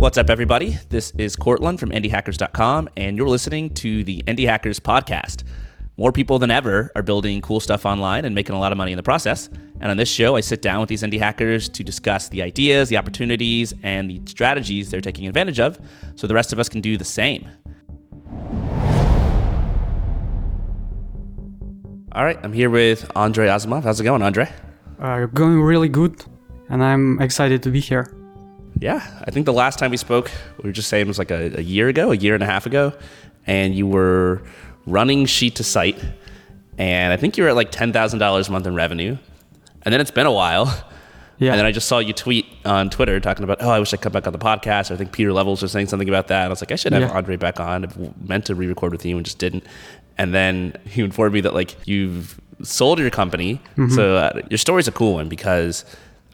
What's up, everybody? This is Courtland from IndieHackers.com, and you're listening to the Indie Hackers podcast. More people than ever are building cool stuff online and making a lot of money in the process. And on this show, I sit down with these indie hackers to discuss the ideas, the opportunities, and the strategies they're taking advantage of so the rest of us can do the same. All right, I'm here with Andre Azimov. How's it going, Andre? Uh, going really good, and I'm excited to be here. Yeah, I think the last time we spoke, we were just saying it was like a, a year ago, a year and a half ago, and you were running Sheet2Site, and I think you were at like ten thousand dollars a month in revenue, and then it's been a while. Yeah. And then I just saw you tweet on Twitter talking about, oh, I wish I could come back on the podcast. I think Pieter Levels was saying something about that. And I was like, I should have Yeah. Andre back on. I meant to re-record with you and just didn't. And then he informed me that like you've sold your company. Mm-hmm. So uh, your story's a cool one because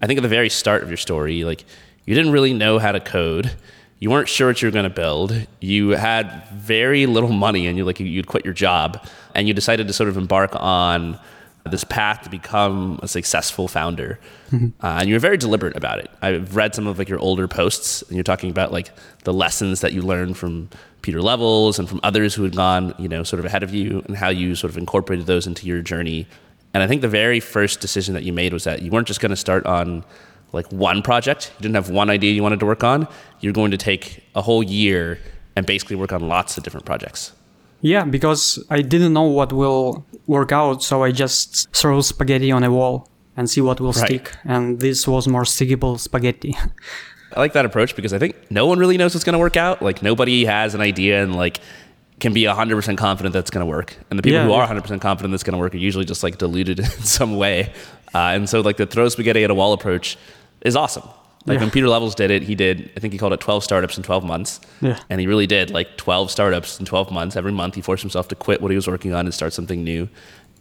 I think at the very start of your story, like you didn't really know how to code. You weren't sure what you were going to build. You had very little money, and you like you'd quit your job, and you decided to sort of embark on this path to become a successful founder. Uh, and you were very deliberate about it. I've read some of like your older posts, and you're talking about like the lessons that you learned from Pieter Levels and from others who had gone, you know, sort of ahead of you, and how you sort of incorporated those into your journey. And I think the very first decision that you made was that you weren't just going to start on like one project. You didn't have one idea you wanted to work on. You're going to take a whole year and basically work on lots of different projects. Yeah, because I didn't know what will work out, so I just throw spaghetti on a wall and see what will Right. stick. And this was more stickable spaghetti. I like that approach because I think no one really knows what's going to work out. Like nobody has an idea and like can be 100% confident that's going to work. And the people Yeah, who are 100% confident that's going to work are usually just like deluded in some way. Uh, and so like the throw spaghetti at a wall approach is awesome. Like Yeah. when Pieter Levels did it, he did, I think he called it 12 startups in 12 months. Yeah. And he really did like 12 startups in 12 months. Every month he forced himself to quit what he was working on and start something new.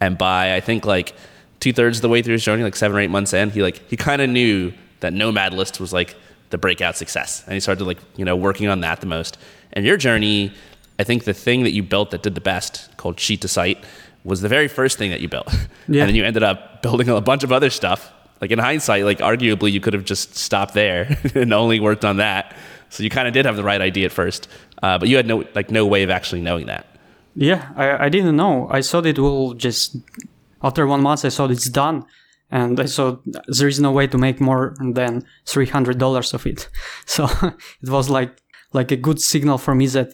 And by, I think like two thirds of the way through his journey, like seven or eight months in, he like, he kind of knew that Nomad List was like the breakout success. And he started like, you know, working on that the most. And your journey, I think the thing that you built that did the best called Sheet2Site was the very first thing that you built. Yeah. And then you ended up building a bunch of other stuff. Like in hindsight, like arguably you could have just stopped there and only worked on that. So you kind of did have the right idea at first, uh, but you had no like no way of actually knowing that. yeah, I, I didn't know. I thought it will just, after one month, I thought it's done. And I thought there is no way to make more than $300 of it. So it was like, like a good signal for me that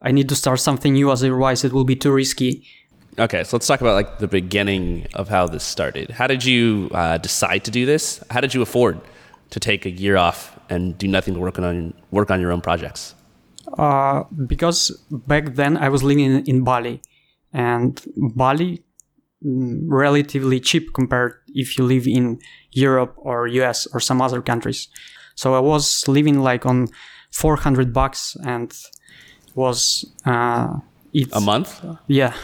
I need to start something new, as otherwise it will be too risky. Okay, so let's talk about like the beginning of how this started. How did you uh, decide to do this? How did you afford to take a year off and do nothing but work on work on your own projects? Uh, because back then I was living in, in Bali, and Bali mm, relatively cheap compared if you live in Europe or US or some other countries. So I was living like on 400 bucks and was uh, it A month? yeah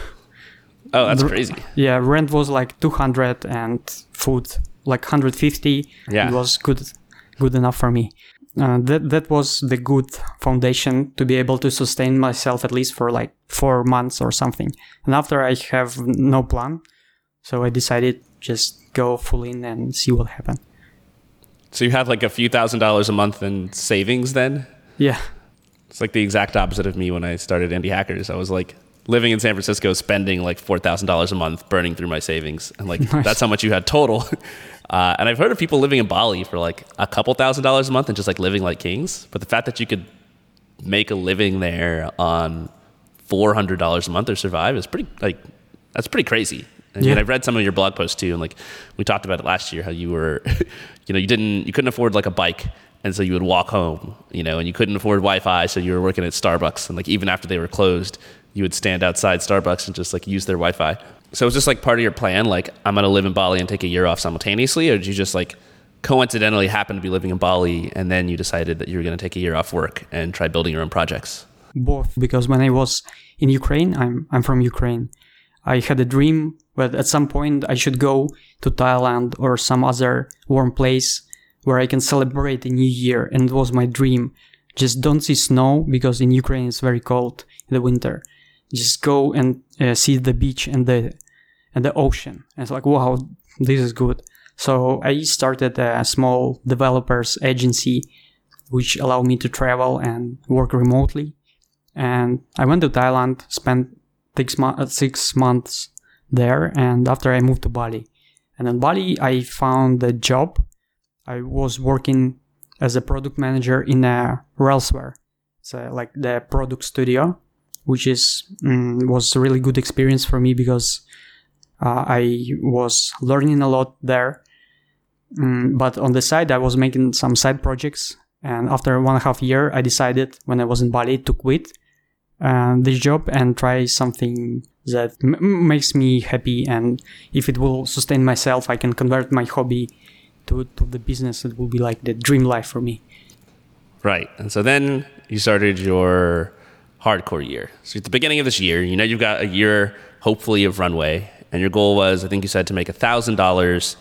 Oh, that's crazy. yeah rent was like 200 and food like 150 Yeah. it was good good enough for me uh, that that was the good foundation to be able to sustain myself at least for like four months or something and after i have no plan so i decided just go full in and see what happened So you had like a few thousand dollars a month in savings then? yeah It's like the exact opposite of me when I started Indie Hackers. I was like living in San Francisco, spending like four thousand dollars a month, burning through my savings, and like Nice. that's how much you had total. Uh, and I've heard of people living in Bali for like a couple thousand dollars a month and just like living like kings. But the fact that you could make a living there on four hundred dollars a month or survive is pretty like that's pretty crazy. I mean, Yeah. I've read some of your blog posts too, and like we talked about it last year, how you were, you know, you didn't, you couldn't afford like a bike, and so you would walk home, you know, and you couldn't afford Wi-Fi, so you were working at Starbucks, and like even after they were closed, you would stand outside Starbucks and just like use their Wi-Fi. So it was just like part of your plan, like I'm gonna live in Bali and take a year off simultaneously, or did you just like coincidentally happen to be living in Bali, and then you decided that you were gonna take a year off work and try building your own projects? both because when I was in Ukraine, I'm I'm from Ukraine. I had a dream that at some point I should go to Thailand or some other warm place where I can celebrate a new year, and it was my dream. Just don't see snow because in Ukraine it's very cold in the winter. Just go and uh, see the beach and the and the ocean. And it's like wow, this is good. So I started a small developers agency which allowed me to travel and work remotely. And I went to Thailand, spent six, mo- uh, six months there, and after I moved to Bali. And in Bali, I found a job. I was working as a product manager in a Railsware. So like the product studio, which is mm, was a really good experience for me because uh, I was learning a lot there. Mm, but on the side, I was making some side projects. And after one and a half year, I decided when I was in Bali to quit uh, this job and try something that m- makes me happy. And if it will sustain myself, I can convert my hobby to, to the business. It will be like the dream life for me. Right. And so then you started your hardcore year. So at the beginning of this year, you know you've got a year hopefully of runway, and your goal was, I think you said, to make thousand dollars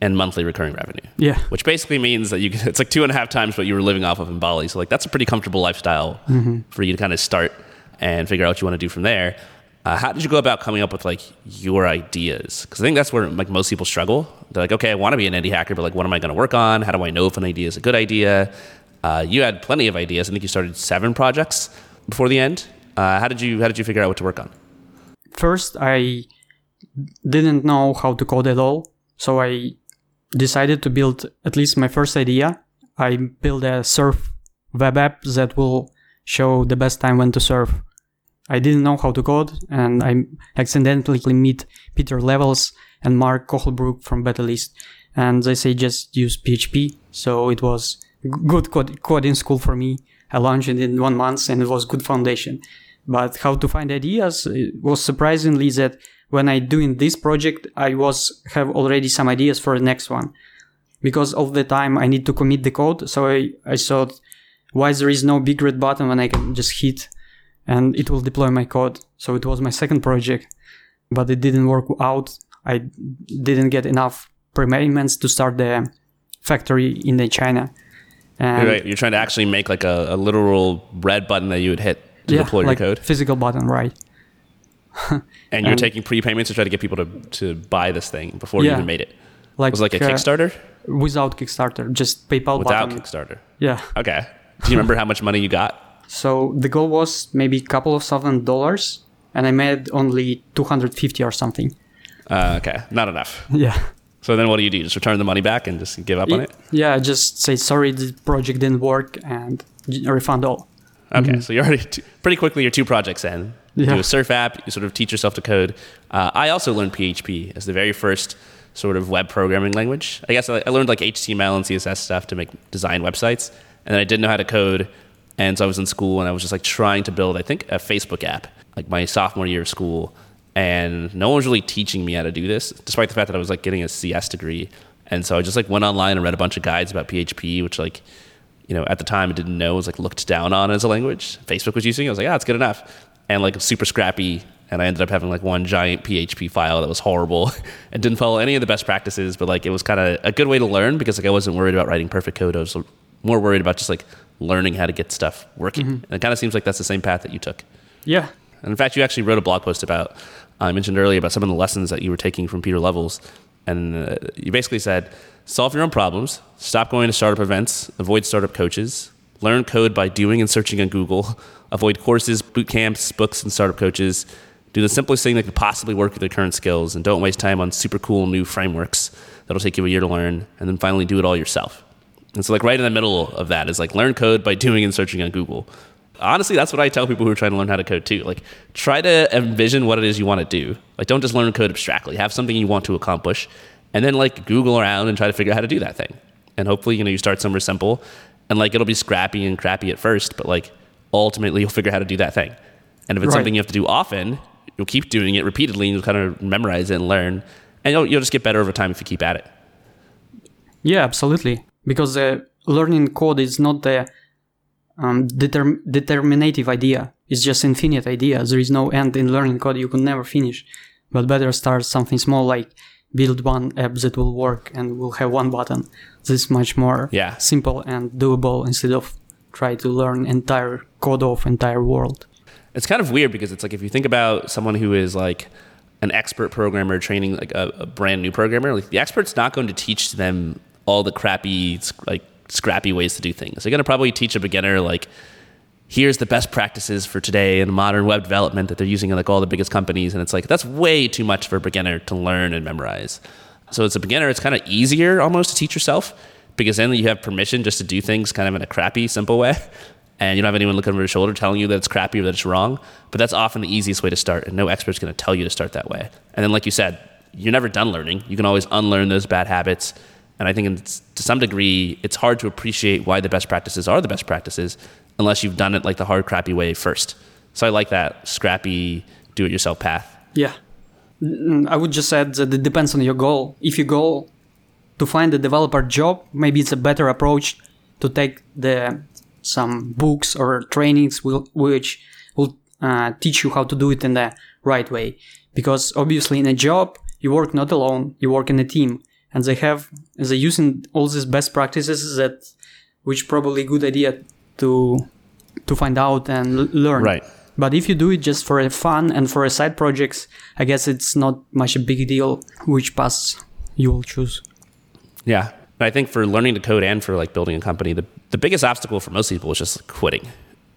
in monthly recurring revenue. Yeah. Which basically means that you can, it's like two and a half times what you were living off of in Bali. So like that's a pretty comfortable lifestyle mm-hmm. for you to kind of start and figure out what you want to do from there. Uh, how did you go about coming up with like your ideas? Because I think that's where like most people struggle. They're like, okay, I want to be an indie hacker, but like, what am I going to work on? How do I know if an idea is a good idea? Uh, you had plenty of ideas. I think you started seven projects before the end. Uh, how did you How did you figure out what to work on? First, I didn't know how to code at all, so I decided to build at least my first idea. I built a surf web app that will show the best time when to surf. I didn't know how to code, and I accidentally meet Pieter Levels and Marc Köhlbrugge from Betalist, and they say just use PHP. So it was good code, coding school for me. I launched it in one month, and it was good foundation. But how to find ideas was surprisingly that when I doing this project, I was have already some ideas for the next one, because all the time I need to commit the code. So I, I thought, why there is no big red button when I can just hit and it will deploy my code. So it was my second project, but it didn't work out. I didn't get enough payments to start the factory in the China. And Right, you're trying to actually make like a, a literal red button that you would hit to yeah, deploy like your code, physical button, right? and you're taking prepayments to try to get people to to buy this thing before you even made it. Like Was it like a uh, Kickstarter without Kickstarter, just PayPal without button. Kickstarter? Yeah. Okay. Do you remember how much money you got? So the goal was maybe a couple of thousand dollars, and I made only 250 or something. Uh, okay, not enough. Yeah. So then, what do you do? Just return the money back and just give up on it? Yeah, just say sorry, the project didn't work, and refund all. Okay, so you're already t- pretty quickly. You're two projects in. You Yeah. do a surf app. You sort of teach yourself to code. Uh, I also learned PHP as the very first sort of web programming language. I guess I, I learned like HTML and CSS stuff to make design websites, and then I didn't know how to code. And so I was in school and I was just like trying to build, I think, a Facebook app, like my sophomore year of school. And no one was really teaching me how to do this, despite the fact that I was like getting a CS degree. And so I just like went online and read a bunch of guides about PHP, which like you know, at the time I didn't know was like looked down on as a language. Facebook was using it. I was like, ah, it's good enough. And like super scrappy. And I ended up having like one giant PHP file that was horrible and didn't follow any of the best practices. But like it was kind of a good way to learn because like I wasn't worried about writing perfect code. I was more worried about just like learning how to get stuff working. And it kind of seems like that's the same path that you took. Yeah. And in fact, you actually wrote a blog post about, I mentioned earlier about some of the lessons that you were taking from Pieter Levels. And uh, you basically said, solve your own problems, stop going to startup events, avoid startup coaches, learn code by doing and searching on Google, avoid courses, boot camps, books, and startup coaches. Do the simplest thing that could possibly work with your current skills, and don't waste time on super cool new frameworks that'll take you a year to learn. And then finally, do it all yourself. And so, like, right in the middle of that is like learn code by doing and searching on Google. Honestly, that's what I tell people who are trying to learn how to code too. Like, try to envision what it is you want to do. Like, don't just learn code abstractly. Have something you want to accomplish, and then like Google around and try to figure out how to do that thing. And hopefully, you know, you start somewhere simple, and like it'll be scrappy and crappy at first, but like ultimately, you'll figure out how to do that thing. And if it's Right. something you have to do often, you'll keep doing it repeatedly, and you'll kind of memorize it and learn, and you'll you'll just get better over time if you keep at it. Yeah, absolutely. Because uh, learning code is not the um, determ- determinative idea. It's just infinite idea. There is no end in learning code. You can never finish. But better start something small like build one app that will work and will have one button. This is much more Yeah. simple and doable instead of try to learn entire code of entire world. it's kind of weird because it's like if you think about someone who is like an expert programmer training like a, a brand new programmer, like the expert's not going to teach them all the crappy like scrappy ways to do things. They're going to probably teach a beginner like here's the best practices for today in modern web development that they're using in like all the biggest companies and it's like that's way too much for a beginner to learn and memorize. So as a beginner it's kind of easier almost to teach yourself because then you have permission just to do things kind of in a crappy simple way and you don't have anyone looking over your shoulder telling you that it's crappy or that it's wrong. But that's often the easiest way to start, and no expert's going to tell you to start that way. And then, like you said, you're never done learning. You can always unlearn those bad habits. And I think to some degree, it's hard to appreciate why the best practices are the best practices unless you've done it like the hard, crappy way first. So I like that scrappy, do it yourself path. Yeah. I would just add that it depends on your goal. If you go to find a developer job, maybe it's a better approach to take the some books or trainings will, which will uh, teach you how to do it in the right way. Because obviously in a job, you work not alone, you work in a team and they have, they're using all these best practices that, which probably a good idea to, to find out and l- learn. Right. But if you do it just for a fun and for a side projects, I guess it's not much a big deal which path you will choose. Yeah. I think for learning to code and for like building a company, the, the biggest obstacle for most people is just quitting,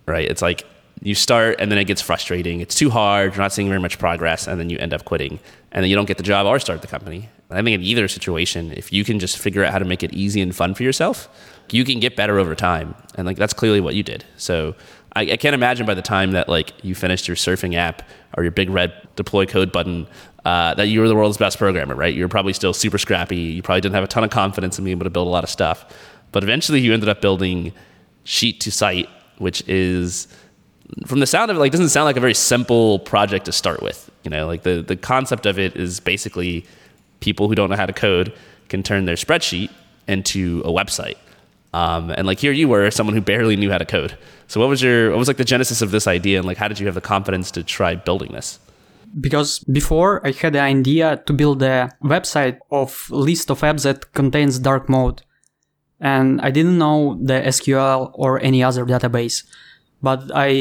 right? It's like you start and then it gets frustrating. It's too hard. You're not seeing very much progress, and then you end up quitting, and then you don't get the job or start the company. I think in either situation, if you can just figure out how to make it easy and fun for yourself, you can get better over time, and like that's clearly what you did. So I, I can't imagine by the time that like you finished your surfing app or your big red deploy code button uh, that you were the world's best programmer, right? You were probably still super scrappy. You probably didn't have a ton of confidence in being able to build a lot of stuff. But eventually you ended up building Sheet2Site, which is, from the sound of it, like doesn't sound like a very simple project to start with. You know, like the, the concept of it is basically people who don't know how to code can turn their spreadsheet into a website. Um, and like here you were, someone who barely knew how to code. So what was your what was like the genesis of this idea, and like how did you have the confidence to try building this? because before I had the idea to build a website of list of apps that contains dark mode. And I didn't know the SQL or any other database, but I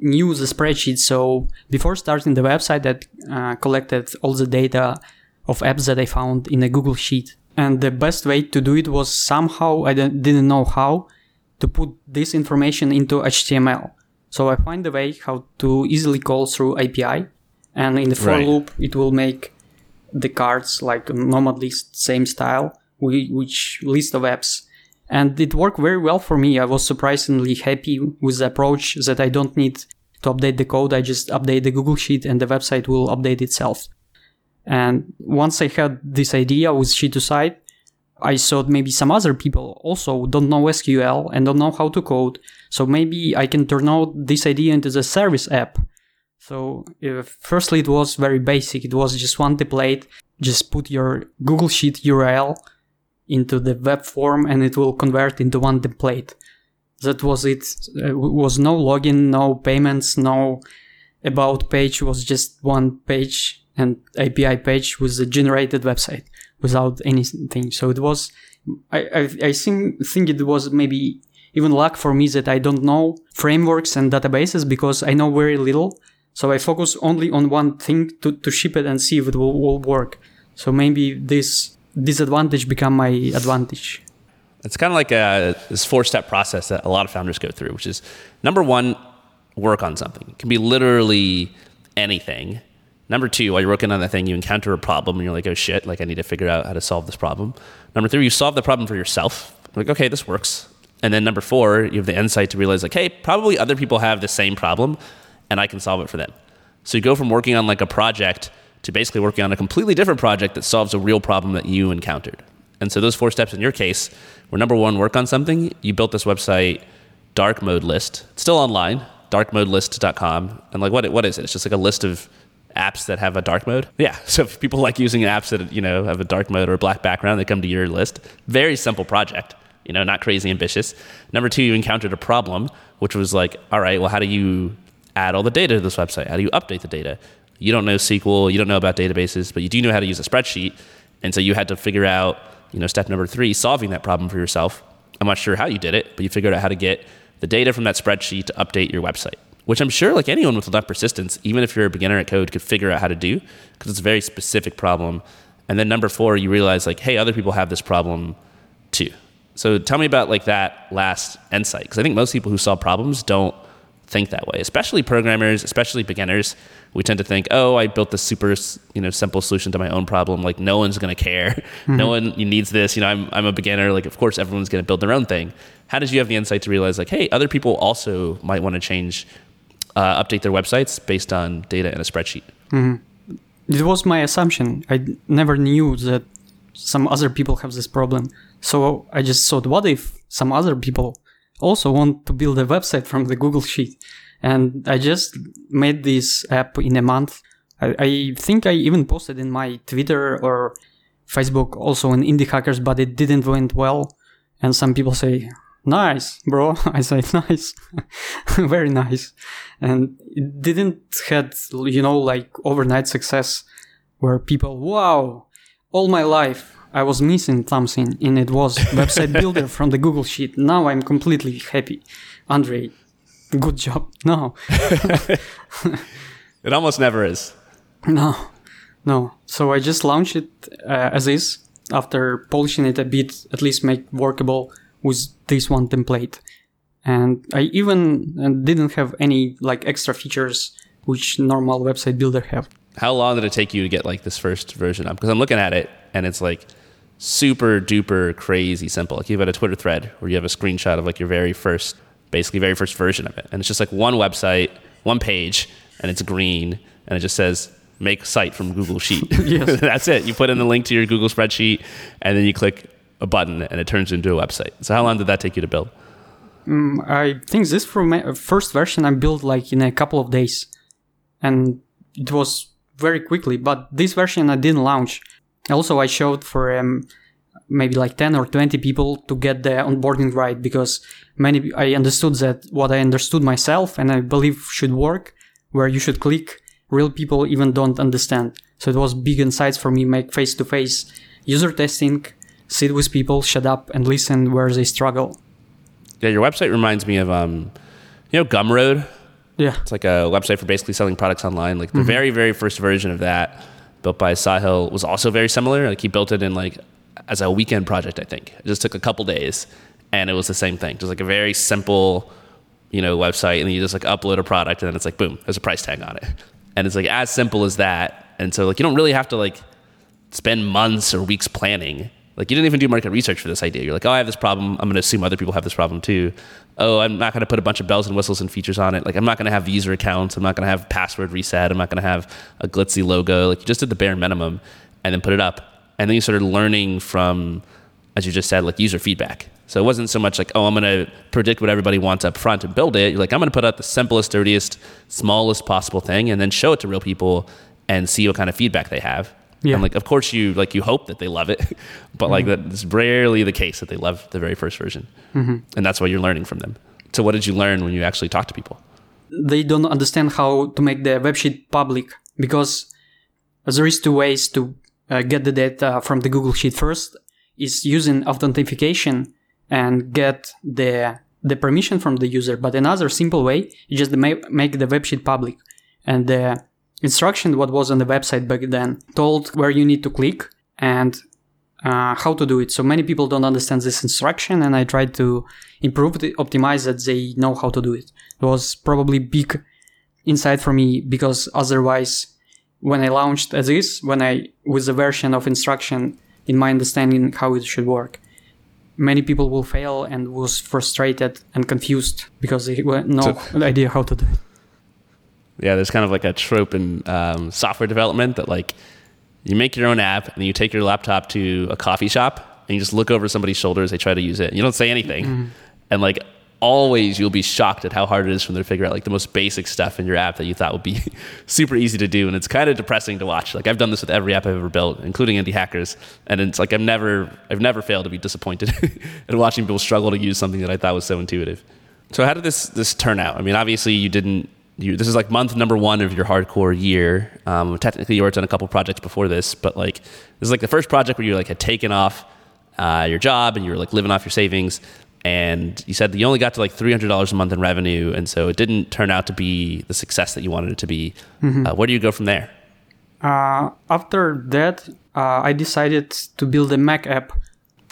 knew the spreadsheet. So before starting the website that uh, collected all the data of apps that I found in a Google sheet. And the best way to do it was somehow I didn't know how to put this information into HTML. So I find a way how to easily call through API and in the for right. loop it will make the cards like nomad list same style which list of apps and it worked very well for me i was surprisingly happy with the approach that i don't need to update the code i just update the google sheet and the website will update itself and once i had this idea with Sheet2Site i thought maybe some other people also don't know sql and don't know how to code so maybe i can turn out this idea into the service app so uh, firstly, it was very basic. It was just one template. Just put your Google Sheet URL into the web form and it will convert into one template. That was it. Uh, it was no login, no payments, no about page. It was just one page and API page was a generated website without anything. So it was, I, I, I think, think it was maybe even luck for me that I don't know frameworks and databases because I know very little so I focus only on one thing to, to ship it and see if it will, will work. So maybe this disadvantage become my advantage. It's kind of like a this four step process that a lot of founders go through, which is number one, work on something. It can be literally anything. Number two, while you're working on that thing, you encounter a problem and you're like, oh shit, like I need to figure out how to solve this problem. Number three, you solve the problem for yourself. Like, okay, this works. And then number four, you have the insight to realize like, hey, probably other people have the same problem and I can solve it for them. So you go from working on like a project to basically working on a completely different project that solves a real problem that you encountered. And so those four steps in your case were number one, work on something. You built this website, Dark Mode List. It's still online, darkmodelist.com. And like, what, what is it? It's just like a list of apps that have a dark mode. Yeah. So if people like using apps that, you know, have a dark mode or a black background, they come to your list. Very simple project, you know, not crazy ambitious. Number two, you encountered a problem, which was like, all right, well, how do you add all the data to this website? How do you update the data? You don't know SQL, you don't know about databases, but you do know how to use a spreadsheet. And so you had to figure out, you know, step number three, solving that problem for yourself. I'm not sure how you did it, but you figured out how to get the data from that spreadsheet to update your website, which I'm sure like anyone with enough persistence, even if you're a beginner at code, could figure out how to do because it's a very specific problem. And then number four, you realize like, hey, other people have this problem too. So tell me about like that last insight because I think most people who solve problems don't think that way, especially programmers, especially beginners. We tend to think, oh, I built this super you know simple solution to my own problem. Like no one's going to care. Mm-hmm. No one needs this. You know, I'm I'm a beginner. Like of course everyone's going to build their own thing. How did you have the insight to realize like, hey, other people also might want to change, uh, update their websites based on data in a spreadsheet? Mm-hmm. It was my assumption. I never knew that some other people have this problem. So I just thought, what if some other people also want to build a website from the Google Sheet? And I just made this app in a month. I, I think I even posted in my Twitter or Facebook also in Indie Hackers, but it didn't went well. And some people say, nice, bro. I say, nice, very nice. And it didn't had, you know, like overnight success where people, wow, all my life I was missing something and it was website builder from the Google Sheet. Now I'm completely happy. Andre, good job. No. it almost never is. No, no. So I just launched it uh, as is after polishing it a bit, at least make workable with this one template. And I even didn't have any like extra features which normal website builder have. How long did it take you to get like this first version up? Because I'm looking at it and it's like super duper crazy simple. Like you've got a Twitter thread where you have a screenshot of like your very first, basically very first version of it. And it's just like one website, one page, and it's green and it just says make site from Google Sheet. That's it. You put in the link to your Google spreadsheet and then you click a button and it turns into a website. So how long did that take you to build? Um, I think this first version I built like in a couple of days, and it was very quickly. But this version I didn't launch. Also, I showed for um, maybe like 10 or 20 people to get the onboarding right because many I understood that what I understood myself and I believe should work, where you should click, real people even don't understand. So it was big insights for me, make face to face user testing, sit with people, shut up and listen where they struggle. Yeah, your website reminds me of um, you know, Gumroad. Yeah, it's like a website for basically selling products online. Like the mm-hmm. very, very first version of that, built by Sahil, was also very similar. Like he built it in like as a weekend project. I think it just took a couple days, and it was the same thing. Just like a very simple, you know, website, and then you just like upload a product, and then it's like boom, there's a price tag on it, and it's like as simple as that. And so like you don't really have to like spend months or weeks planning like you didn't even do market research for this idea. You're like, oh, I have this problem. I'm going to assume other people have this problem too. Oh, I'm not going to put a bunch of bells and whistles and features on it. Like I'm not going to have user accounts. I'm not going to have password reset. I'm not going to have a glitzy logo. Like you just did the bare minimum and then put it up. And then you started learning from, as you just said, like user feedback. So it wasn't so much like, oh, I'm going to predict what everybody wants up front and build it. You're like, I'm going to put out the simplest, dirtiest, smallest possible thing and then show it to real people and see what kind of feedback they have yeah. And like, of course, you like you hope that they love it, but like mm-hmm. that's rarely the case that they love the very first version, mm-hmm. and that's why you're learning from them. So, what did you learn when you actually talk to people? They don't understand how to make the websheet public because there is two ways to uh, get the data from the Google Sheet. First is using authentication and get the the permission from the user, but another simple way is just make, make the websheet public, and the instruction what was on the website back then told where you need to click and uh, how to do it. So many people don't understand this instruction, and I tried to improve it, optimize that they know how to do it. It was probably big insight for me because otherwise, when I launched as is, when I with the version of instruction in my understanding how it should work, many people will fail and was frustrated and confused because they had no idea how to do it. Yeah, there's kind of like a trope in um, software development that like you make your own app and you take your laptop to a coffee shop and you just look over somebody's shoulders. they try to use it. You don't say anything, mm-hmm. and like always you'll be shocked at how hard it is for them to figure out like the most basic stuff in your app that you thought would be super easy to do and it's kind of depressing to watch like i've done this with every app i've ever built including indie hackers and it's like i've never i've never failed to be disappointed at watching people struggle to use something that i thought was so intuitive so how did this this turn out i mean obviously you didn't you, this is like month number one of your hardcore year. Um, technically, you worked on a couple projects before this, but like this is like the first project where you like had taken off uh, your job and you were like living off your savings. And you said you only got to like three hundred dollars a month in revenue, and so it didn't turn out to be the success that you wanted it to be. Mm-hmm. Uh, where do you go from there? Uh, after that, uh, I decided to build a Mac app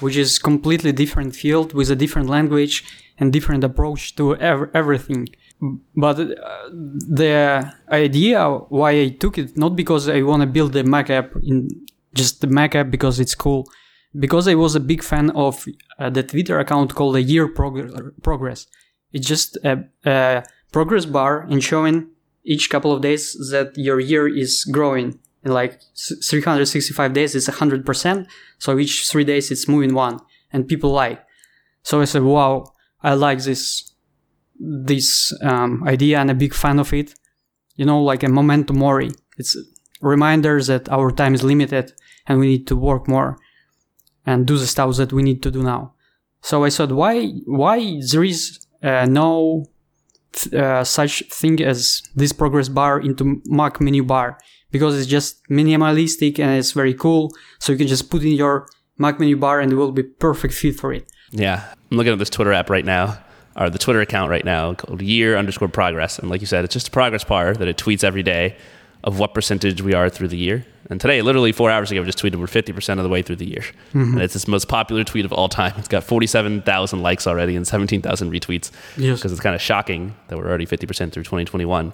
which is completely different field with a different language and different approach to ev- everything. But uh, the idea why I took it not because I want to build the Mac app in just the Mac app because it's cool, because I was a big fan of uh, the Twitter account called a year prog- progress. It's just a, a progress bar and showing each couple of days that your year is growing. In like 365 days, it's 100%. So each three days, it's moving one and people like. So I said, wow, I like this, this, um, idea and a big fan of it. You know, like a memento mori. It's reminders that our time is limited and we need to work more and do the stuff that we need to do now. So I thought, why, why there is uh, no uh, such thing as this progress bar into Mac menu bar because it's just minimalistic and it's very cool. So you can just put in your Mac menu bar and it will be perfect fit for it. Yeah, I'm looking at this Twitter app right now, or the Twitter account right now called year underscore progress, and like you said, it's just a progress bar that it tweets every day of what percentage we are through the year. And today, literally four hours ago, we just tweeted we're 50% of the way through the year. Mm-hmm. And it's this most popular tweet of all time. It's got 47,000 likes already and 17,000 retweets. Yes. Because it's kind of shocking that we're already 50% through 2021.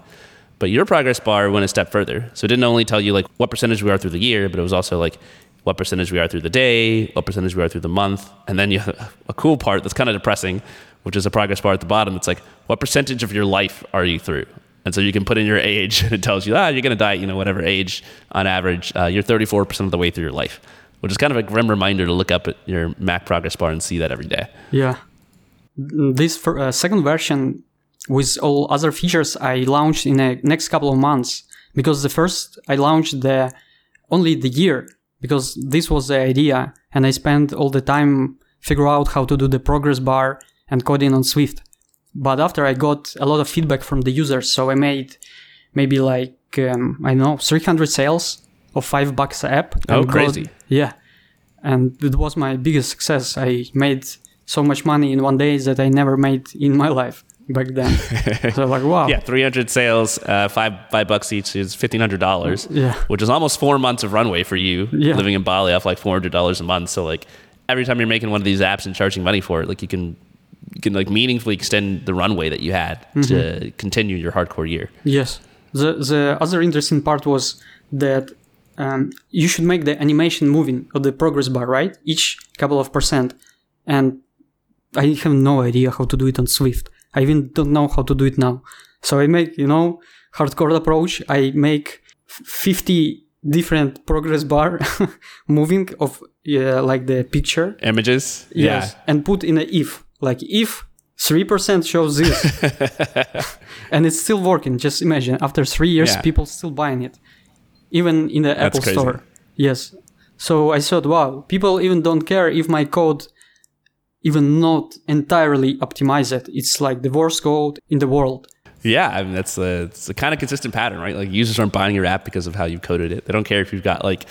But your progress bar went a step further. So it didn't only tell you like what percentage we are through the year, but it was also like what percentage we are through the day, what percentage we are through the month. And then you have a cool part that's kind of depressing, which is a progress bar at the bottom. It's like, what percentage of your life are you through? And so you can put in your age, and it tells you, ah, you're going to die, you know, whatever age on average. Uh, you're 34% of the way through your life, which is kind of a grim reminder to look up at your Mac progress bar and see that every day. Yeah. This for, uh, second version with all other features I launched in the next couple of months because the first I launched the only the year because this was the idea and I spent all the time figure out how to do the progress bar and coding on Swift. But after I got a lot of feedback from the users, so I made maybe like um, I don't know 300 sales of five bucks a app. Oh, crazy! Got, yeah, and it was my biggest success. I made so much money in one day that I never made in my life back then. so like wow. Yeah, 300 sales, uh, five five bucks each is fifteen hundred dollars. Yeah, which is almost four months of runway for you yeah. living in Bali off like four hundred dollars a month. So like every time you're making one of these apps and charging money for it, like you can can like meaningfully extend the runway that you had mm-hmm. to continue your hardcore year. Yes. The the other interesting part was that um, you should make the animation moving of the progress bar, right? Each couple of percent. And I have no idea how to do it on Swift. I even don't know how to do it now. So I make, you know, hardcore approach. I make 50 different progress bar moving of yeah, like the picture images. Yes, yeah. and put in a if like if 3% shows this and it's still working, just imagine after three years, yeah. people still buying it, even in the That's Apple crazy. Store. Yes. So I thought, wow, people even don't care if my code even not entirely optimized. It's like the worst code in the world. Yeah, I mean that's a, it's a kind of consistent pattern, right? Like users aren't buying your app because of how you've coded it. They don't care if you've got like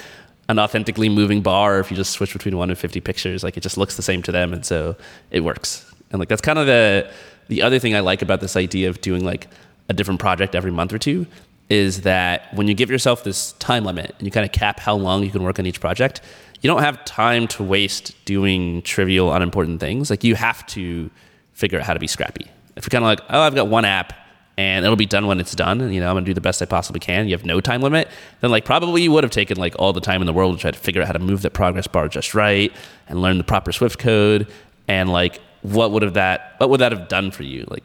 an authentically moving bar if you just switch between one and 50 pictures like it just looks the same to them and so it works. And like that's kind of the the other thing i like about this idea of doing like a different project every month or two is that when you give yourself this time limit and you kind of cap how long you can work on each project you don't have time to waste doing trivial unimportant things. Like you have to figure out how to be scrappy. If you're kind of like oh i've got one app and it'll be done when it's done. And, you know, I'm gonna do the best I possibly can. You have no time limit. Then, like, probably you would have taken like all the time in the world to try to figure out how to move that progress bar just right and learn the proper Swift code. And like, what would have that? What would that have done for you? Like,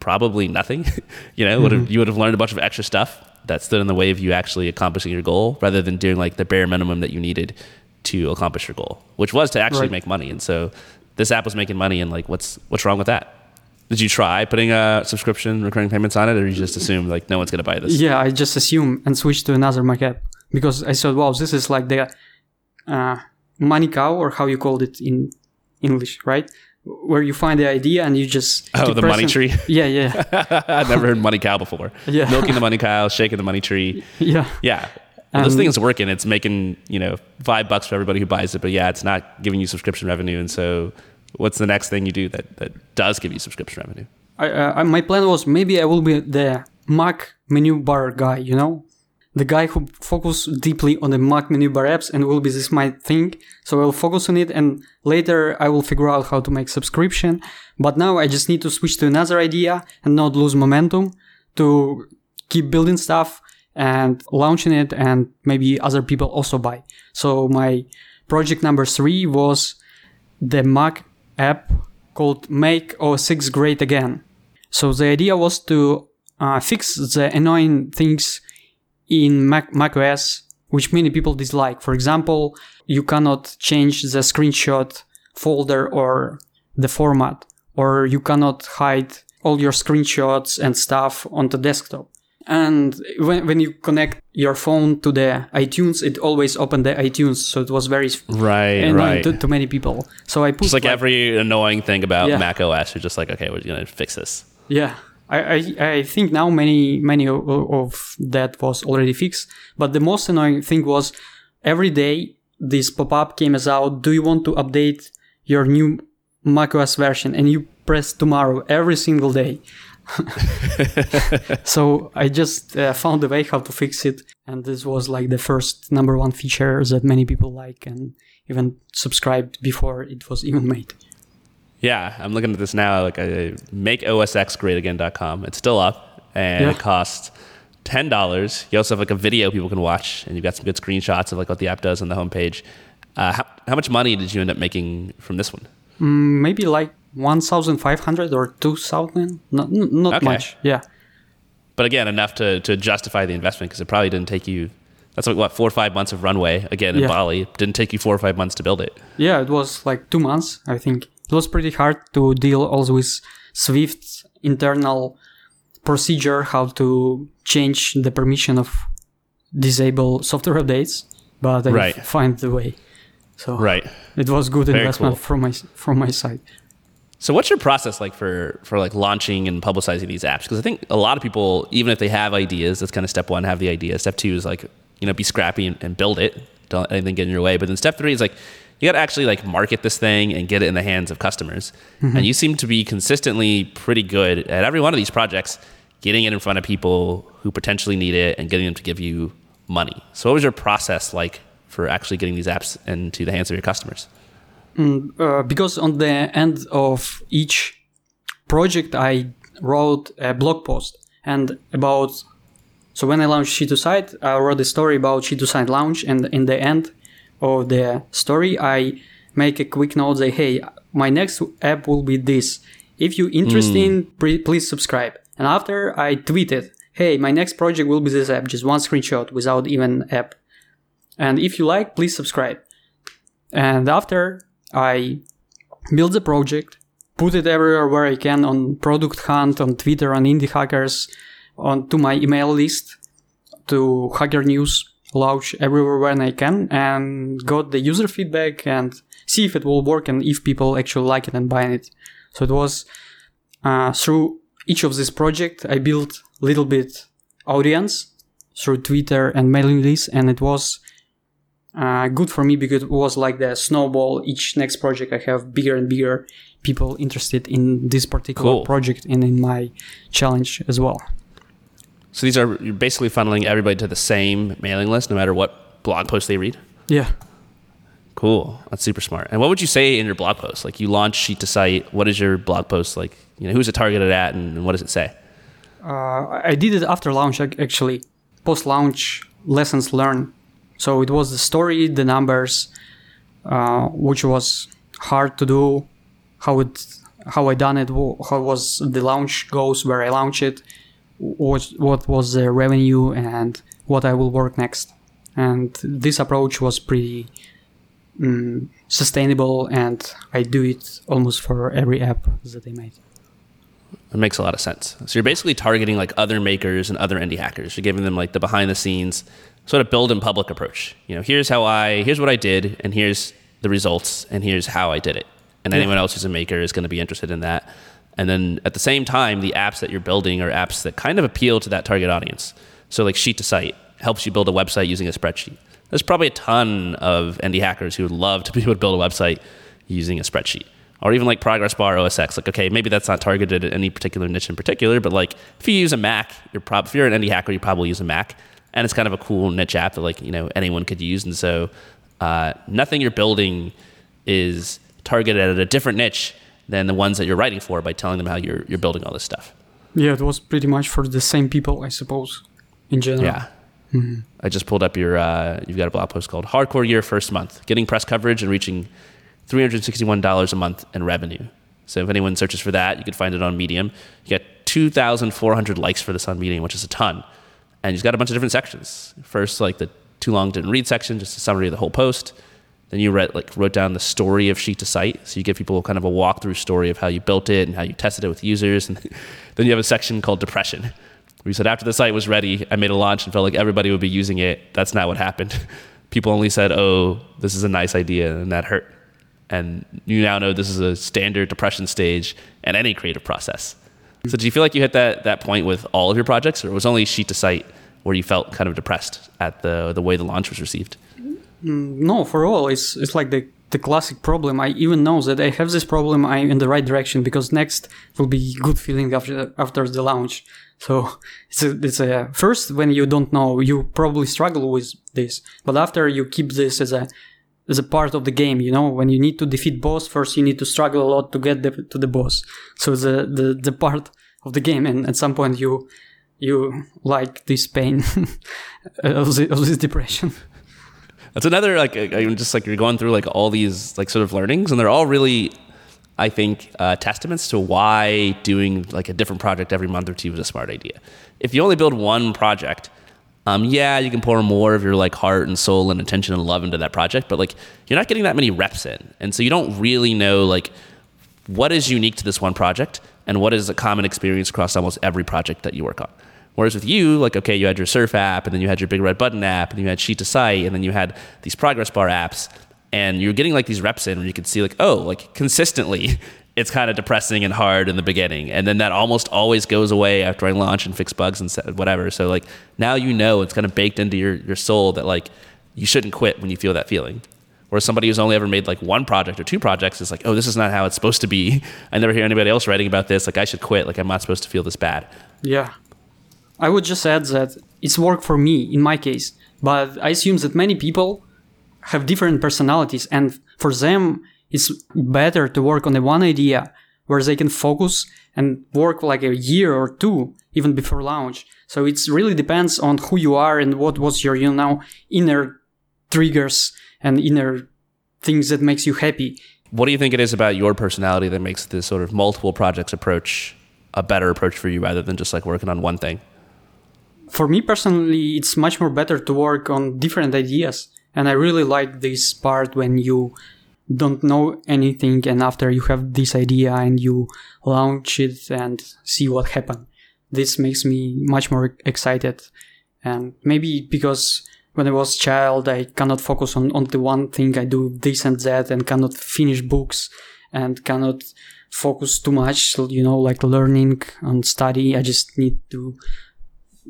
probably nothing. you know, mm-hmm. would have you would have learned a bunch of extra stuff that stood in the way of you actually accomplishing your goal, rather than doing like the bare minimum that you needed to accomplish your goal, which was to actually right. make money. And so, this app was making money, and like, what's what's wrong with that? Did you try putting a subscription recurring payments on it, or you just assume like no one's gonna buy this? Yeah, I just assume and switch to another Mac app because I thought, wow, this is like the uh, money cow or how you called it in English, right? Where you find the idea and you just oh the money tree. Yeah, yeah. I've never heard money cow before. Yeah, milking the money cow, shaking the money tree. Yeah, yeah. Well, this thing is working. It's making you know five bucks for everybody who buys it, but yeah, it's not giving you subscription revenue, and so what's the next thing you do that, that does give you subscription revenue? I, uh, my plan was maybe I will be the Mac menu bar guy, you know, the guy who focus deeply on the Mac menu bar apps and will be this my thing. So I'll focus on it and later I will figure out how to make subscription. But now I just need to switch to another idea and not lose momentum to keep building stuff and launching it and maybe other people also buy. So my project number three was the Mac app called Make OSX Great Again. So the idea was to uh, fix the annoying things in Mac, Mac OS, which many people dislike. For example, you cannot change the screenshot folder or the format, or you cannot hide all your screenshots and stuff on the desktop. And when, when you connect your phone to the iTunes, it always opened the iTunes. So it was very Right, annoying right. to, to many people. So I put It's like, every annoying thing about Yeah. Mac OS. You're just like, okay, we're gonna fix this. Yeah, I, I, I think now many many of, of that was already fixed. But the most annoying thing was every day this pop up came as out. Do you want to update your new macOS version? And you press tomorrow every single day. so I just uh, found a way how to fix it, and this was like the first number one feature that many people like and even subscribed before it was even made. Yeah, I'm looking at this now. Like, I make OSXGreatAgain.com. It's still up, and Yeah. it costs ten dollars. You also have like a video people can watch, and you've got some good screenshots of like what the app does on the homepage. Uh, how, how much money did you end up making from this one? maybe like 1500 or 2000 not, Okay. much yeah But again, enough to to justify the investment because it probably didn't take you. That's like what four or five months of runway again in Yeah. Bali. Didn't take you four or five months to build it. yeah it was like two months i think it was pretty hard to deal also with swift internal procedure how to change the permission of disable software updates but i Right. find the way so Right. it was good Very investment cool. from my from my side So what's your process like for for like launching and publicizing these apps? Because I think a lot of people, even if they have ideas, that's kind of step one, have the idea. Step two is like, you know, be scrappy and, and build it. Don't let anything get in your way. But then step three is like you got to actually like market this thing and get it in the hands of customers. Mm-hmm. And you seem to be consistently pretty good at every one of these projects, getting it in front of people who potentially need it and getting them to give you money. So what was your process like for actually getting these apps into the hands of your customers? Uh, because on the end of each project i wrote a blog post and about so when i launched Sheet2Site i wrote a story about Sheet2Site launch and in the end of the story i make a quick note say hey my next app will be this. If you're interested in pre- please subscribe. And after i tweeted hey my next project will be this app just one screenshot without even app. And if you like please subscribe. And after I build the project, put it everywhere where I can on Product Hunt, on Twitter, on Indie Hackers, on to my email list, to Hacker News, launch everywhere when I can, and got the user feedback and see if it will work and if people actually like it and buy it. So it was uh, through each of this project I built little bit audience through Twitter and mailing lists, and it was uh, good for me because it was like the snowball. Each next project I have bigger and bigger people interested in this particular Cool. project and in my challenge as well. So these are you're basically funneling everybody to the same mailing list, no matter what blog post they read. Yeah. Cool, that's super smart. And what would you say in your blog post? Like you launch Sheet2Site. What is your blog post like? You know, who's it targeted at, and, and what does it say? Uh, I did it after launch actually. Post launch lessons learned. So it was the story, the numbers, uh, which was hard to do, how it, how I done it, how was the launch goes, where I launch it, what what was the revenue, and what I will work next. And this approach was pretty mm, sustainable, and I do it almost for every app that I made. It makes a lot of sense. So you're basically targeting like other makers and other indie hackers. You're giving them like the behind the scenes sort of build in public approach. You know, here's how I, here's what I did, and here's the results, and here's how I did it. And Yeah. anyone else who's a maker is going to be interested in that. And then at the same time, the apps that you're building are apps that kind of appeal to that target audience. So like Sheet2Site helps you build a website using a spreadsheet. There's probably a ton of indie hackers who would love to be able to build a website using a spreadsheet. Or even like Progress Bar OSX. Like, okay, maybe that's not targeted at any particular niche in particular, but like if you use a Mac, you're prob- if you're an indie hacker, you probably use a Mac. And it's kind of a cool niche app that like you know anyone could use. And so uh, nothing you're building is targeted at a different niche than the ones that you're writing for by telling them how you're you're building all this stuff. Yeah, it was pretty much for the same people, I suppose, in general. Yeah. I just pulled up your. Uh, you've got a blog post called "Hardcore Year First Month: Getting Press Coverage and Reaching three hundred sixty-one dollars a month in revenue." So if anyone searches for that, you can find it on Medium. You get two thousand four hundred likes for this on Medium, which is a ton. And you've got a bunch of different sections. First, like the too long didn't read section, just a summary of the whole post. Then you read, like wrote down the story of Sheet2Site, so you give people kind of a walkthrough story of how you built it and how you tested it with users. And then you have a section called Depression, where you said after the site was ready, I made a launch and felt like everybody would be using it. That's not what happened. People only said, "Oh, this is a nice idea," and that hurt. And you now know this is a standard depression stage in any creative process. So, do you feel like you hit that that point with all of your projects, or was only Sheet2Site where you felt kind of depressed at the the way the launch was received? Mm, no, for all, it's it's like the the classic problem. I even know that I have this problem. I'm in the right direction because next will be good feeling after after the launch. So it's a, it's a first when you don't know, you probably struggle with this, but after you keep this as a as a part of the game, you know, when you need to defeat boss, first you need to struggle a lot to get the, to the boss. So the, the the part of the game, and at some point you you like this pain of, the, of this depression. That's another like I- I'm just like you're going through like all these like sort of learnings, and they're all really, I think, uh, testaments to why doing like a different project every month or two is a smart idea. If you only build one project, um, yeah, you can pour more of your like heart and soul and attention and love into that project, but like you're not getting that many reps in, and so you don't really know like what is unique to this one project and what is a common experience across almost every project that you work on. Whereas with you, like, okay, you had your surf app and then you had your big red button app and you had Sheet2Site and then you had these progress bar apps and you're getting like these reps in where you could see like, oh, like consistently it's kind of depressing and hard in the beginning. And then that almost always goes away after I launch and fix bugs and whatever. So like now you know it's kind of baked into your, your soul that like you shouldn't quit when you feel that feeling. Whereas somebody who's only ever made like one project or two projects is like, oh, this is not how it's supposed to be. I never hear anybody else writing about this. Like, I should quit. Like, I'm not supposed to feel this bad. Yeah. I would just add that it's work for me in my case, but I assume that many people have different personalities and for them it's better to work on the one idea where they can focus and work like a year or two even before launch. So it really depends on who you are and what was your you know inner triggers and inner things that makes you happy. What do you think it is about your personality that makes this sort of multiple projects approach a better approach for you rather than just like working on one thing? For me personally, it's much more better to work on different ideas. And I really like this part when you don't know anything and after you have this idea and you launch it and see what happened. This makes me much more excited. And maybe because when I was child, I cannot focus on, on the one thing. I do this and that and cannot finish books and cannot focus too much, you know, like learning and study. I just need to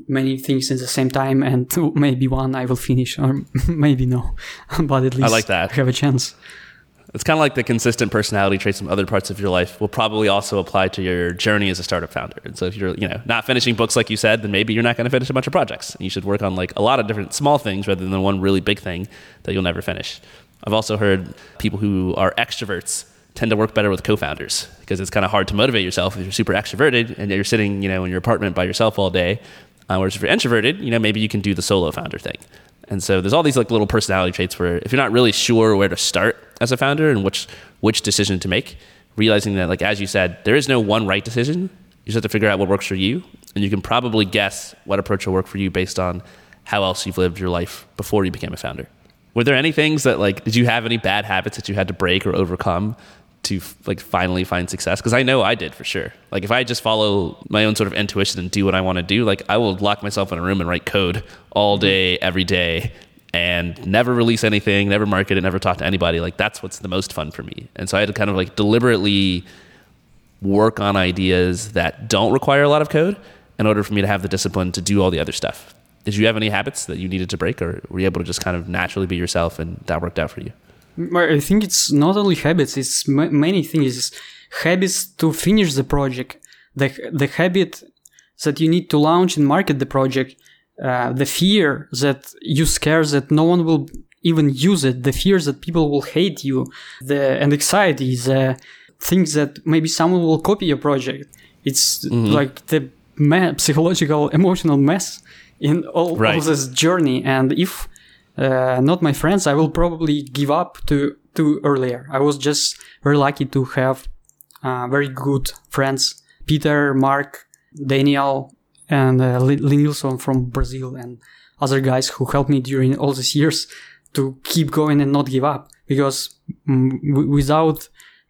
many things at the same time and maybe one I will finish or maybe no but at least I like that. I have a chance It's kind of like the consistent personality traits from other parts of your life will probably also apply to your journey as a startup founder. And so if you're, you know, not finishing books like you said, then maybe you're not going to finish a bunch of projects. And you should work on like a lot of different small things rather than one really big thing that you'll never finish. I've also heard people who are extroverts tend to work better with co-founders because it's kind of hard to motivate yourself if you're super extroverted and you're sitting, you know, in your apartment by yourself all day. Uh, whereas if you're introverted, you know, maybe you can do the solo founder thing. And so there's all these like little personality traits where if you're not really sure where to start as a founder and which which decision to make, realizing that like as you said, there is no one right decision. You just have to figure out what works for you, and you can probably guess what approach will work for you based on how else you've lived your life before you became a founder. Were there any things that like did you have any bad habits that you had to break or overcome to like finally find success? Because I know I did for sure. Like if I just follow my own sort of intuition and do what I want to do, like I will lock myself in a room and write code all mm-hmm. day, every day, and never release anything, never market it, never talk to anybody. Like that's what's the most fun for me. And so I had to kind of like deliberately work on ideas that don't require a lot of code in order for me to have the discipline to do all the other stuff. Did you have any habits that you needed to break, or were you able to just kind of naturally be yourself and that worked out for you? I think it's not only habits, it's many things. It's habits to finish the project, the, the habit that you need to launch and market the project, uh, the fear that you scare that no one will even use it, the fear that people will hate you, the and anxiety, the things that maybe someone will copy your project. It's mm-hmm. like the me- psychological, emotional mess in all, right. all this journey. And if uh, not my friends, I will probably give up too too earlier. I was just very lucky to have uh, very good friends, Pieter, Marc, Daniel, and uh, Linilson from Brazil, and other guys who helped me during all these years to keep going and not give up. Because mm, without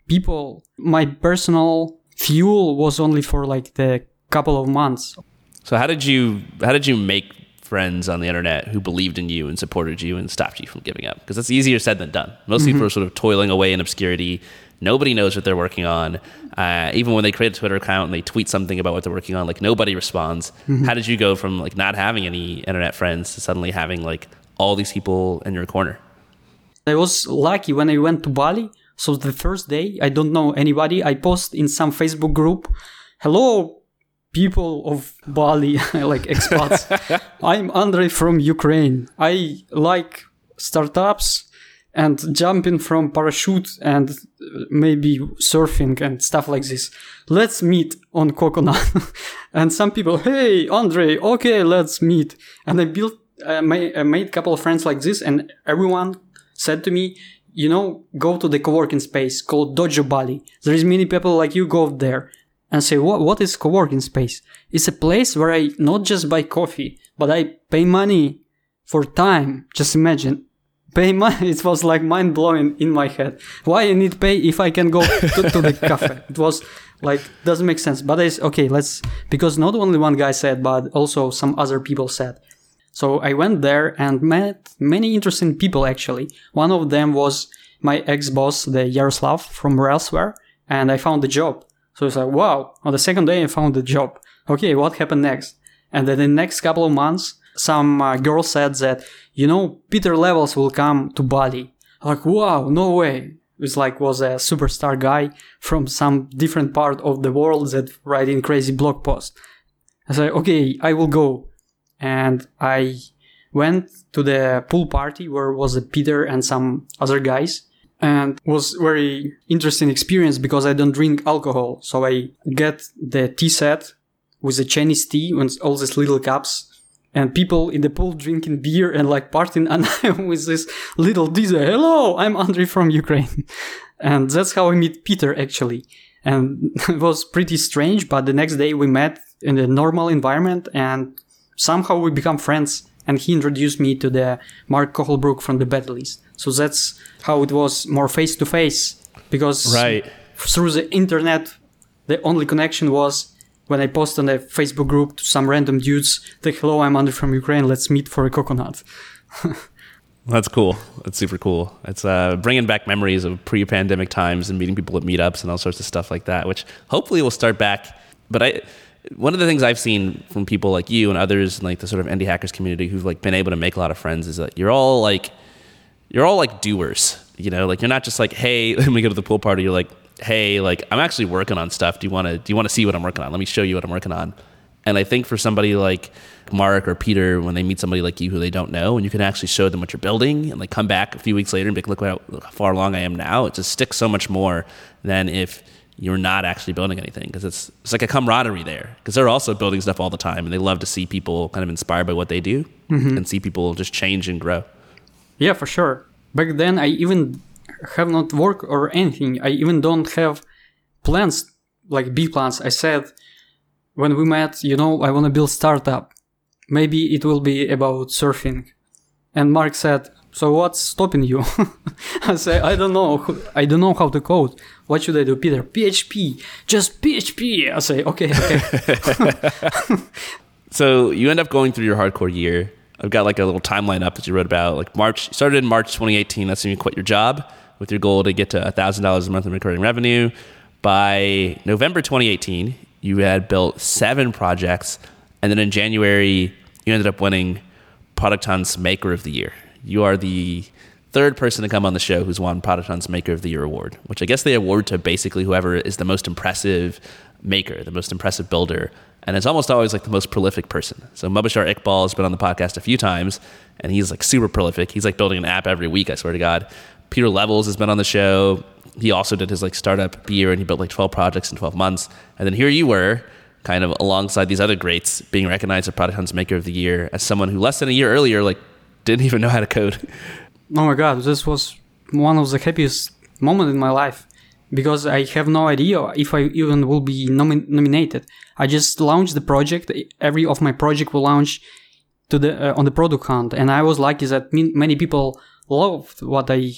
people, my personal fuel was only for like the couple of months. So how did you how did you make friends on the internet who believed in you and supported you and stopped you from giving up? Because that's easier said than done. Most mm-hmm. people are sort of toiling away in obscurity. Nobody knows what they're working on. Uh, even when they create a Twitter account and they tweet something about what they're working on, like nobody responds. Mm-hmm. How did you go from like not having any internet friends to suddenly having like all these people in your corner? I was lucky when I went to Bali. So the first day, I don't know anybody. I post in some Facebook group, "Hello, people of Bali, like expats. I'm Andre from Ukraine. I like startups and jumping from parachute and maybe surfing and stuff like this. Let's meet on Coconut. and some people, hey, Andre, okay, let's meet. And I built, uh, I made a couple of friends like this and everyone said to me, you know, go to the co-working space called Dojo Bali. There is many people like you go there and say, what, what is co-working space? It's a place where I not just buy coffee, but I pay money for time. Just imagine. Pay money. It was like mind blowing in my head. Why I need pay if I can go to, to the cafe? It was like, doesn't make sense. But it's okay. Let's, because not only one guy said, but also some other people said. So I went there and met many interesting people actually. One of them was my ex-boss, the Yaroslav from Railsware, and I found a job. So it's like, wow, on the second day I found a job. Okay, what happened next? And then the next couple of months, some uh, girl said that, you know, Pieter Levels will come to Bali. Like, wow, no way. It's like was a superstar guy from some different part of the world that writing crazy blog posts. I said, okay, I will go. And I went to the pool party where was Pieter and some other guys and was very interesting experience because I don't drink alcohol. So I get the tea set with the Chinese tea with all these little cups and people in the pool drinking beer and like partying and I'm with this little DJ. Hello, I'm Andre from Ukraine. And that's how I meet Pieter actually. And it was pretty strange, but the next day we met in a normal environment and somehow we become friends and he introduced me to the Marc Köhlbrugge from the BetaList. So that's how it was more face to face because right. through the internet, the only connection was when I post on a Facebook group to some random dudes, like, hello, I'm Andre from Ukraine, let's meet for a coconut. That's cool. That's super cool. It's uh, bringing back memories of pre-pandemic times and meeting people at meetups and all sorts of stuff like that, which hopefully will start back. But I, one of the things I've seen from people like you and others in like the sort of indie hackers community who've like been able to make a lot of friends is that you're all like, you're all like doers. You know, like you're not just like, hey, let me go to the pool party. You're like, hey, like I'm actually working on stuff. Do you want to do you want to see what I'm working on? Let me show you what I'm working on. And I think for somebody like Marc or Pieter, when they meet somebody like you who they don't know, and you can actually show them what you're building, and like come back a few weeks later and be like, look how far along I am now. It just sticks so much more than if you're not actually building anything because it's it's like a camaraderie there because they're also building stuff all the time and they love to see people kind of inspired by what they do mm-hmm. and see people just change and grow. Yeah, for sure. Back then, I even have not work or anything. I even don't have plans like big plans. I said when we met, you know, I want to build startup. Maybe it will be about surfing. And Marc said, so what's stopping you? I say, I don't know. I don't know how to code. What should I do, Pieter? PHP. Just PHP. I say, okay, okay. so you end up going through your hardcore year. I've got like a little timeline up that you wrote about. Like March, started in March 2018. That's when you quit your job with your goal to get to $1,000 a month in recurring revenue. By November 2018, you had built seven projects. And then in January, you ended up winning Product Hunt's Maker of the Year you are the third person to come on the show who's won Product Hunt's Maker of the Year award, which I guess they award to basically whoever is the most impressive maker, the most impressive builder, and it's almost always like the most prolific person. So Mubashar Iqbal has been on the podcast a few times, and he's like super prolific. He's like building an app every week. I swear to God. Pieter Levels has been on the show. He also did his like startup year, and he built like 12 projects in 12 months. And then here you were, kind of alongside these other greats, being recognized as Product Hunt's Maker of the Year as someone who less than a year earlier like didn't even know how to code. Oh my god, this was one of the happiest moments in my life because I have no idea if I even will be nomi- nominated. I just launched the project. Every of my project will launch to the uh, on the product hunt, and I was lucky that many people loved what I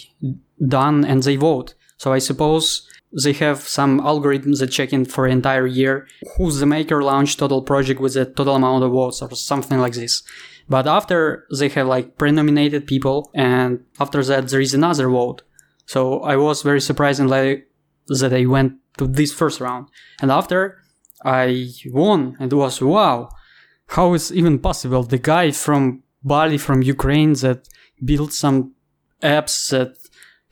done and they vote. So I suppose they have some algorithms that check in for an entire year who's the maker launch total project with a total amount of votes or something like this. But after they have like pre-nominated people and after that there is another vote. So I was very surprised and like that I went to this first round. And after I won, and it was wow, how is even possible? The guy from Bali, from Ukraine, that built some apps that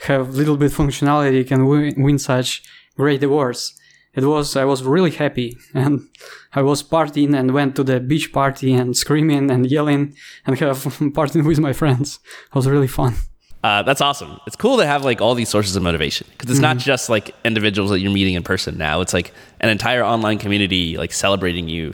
have little bit functionality can win, win such great awards. It was I was really happy and I was partying and went to the beach party and screaming and yelling and have partying with my friends. It was really fun. Uh, that's awesome. It's cool to have like all these sources of motivation because it's mm-hmm. not just like individuals that you're meeting in person now. It's like an entire online community like celebrating you.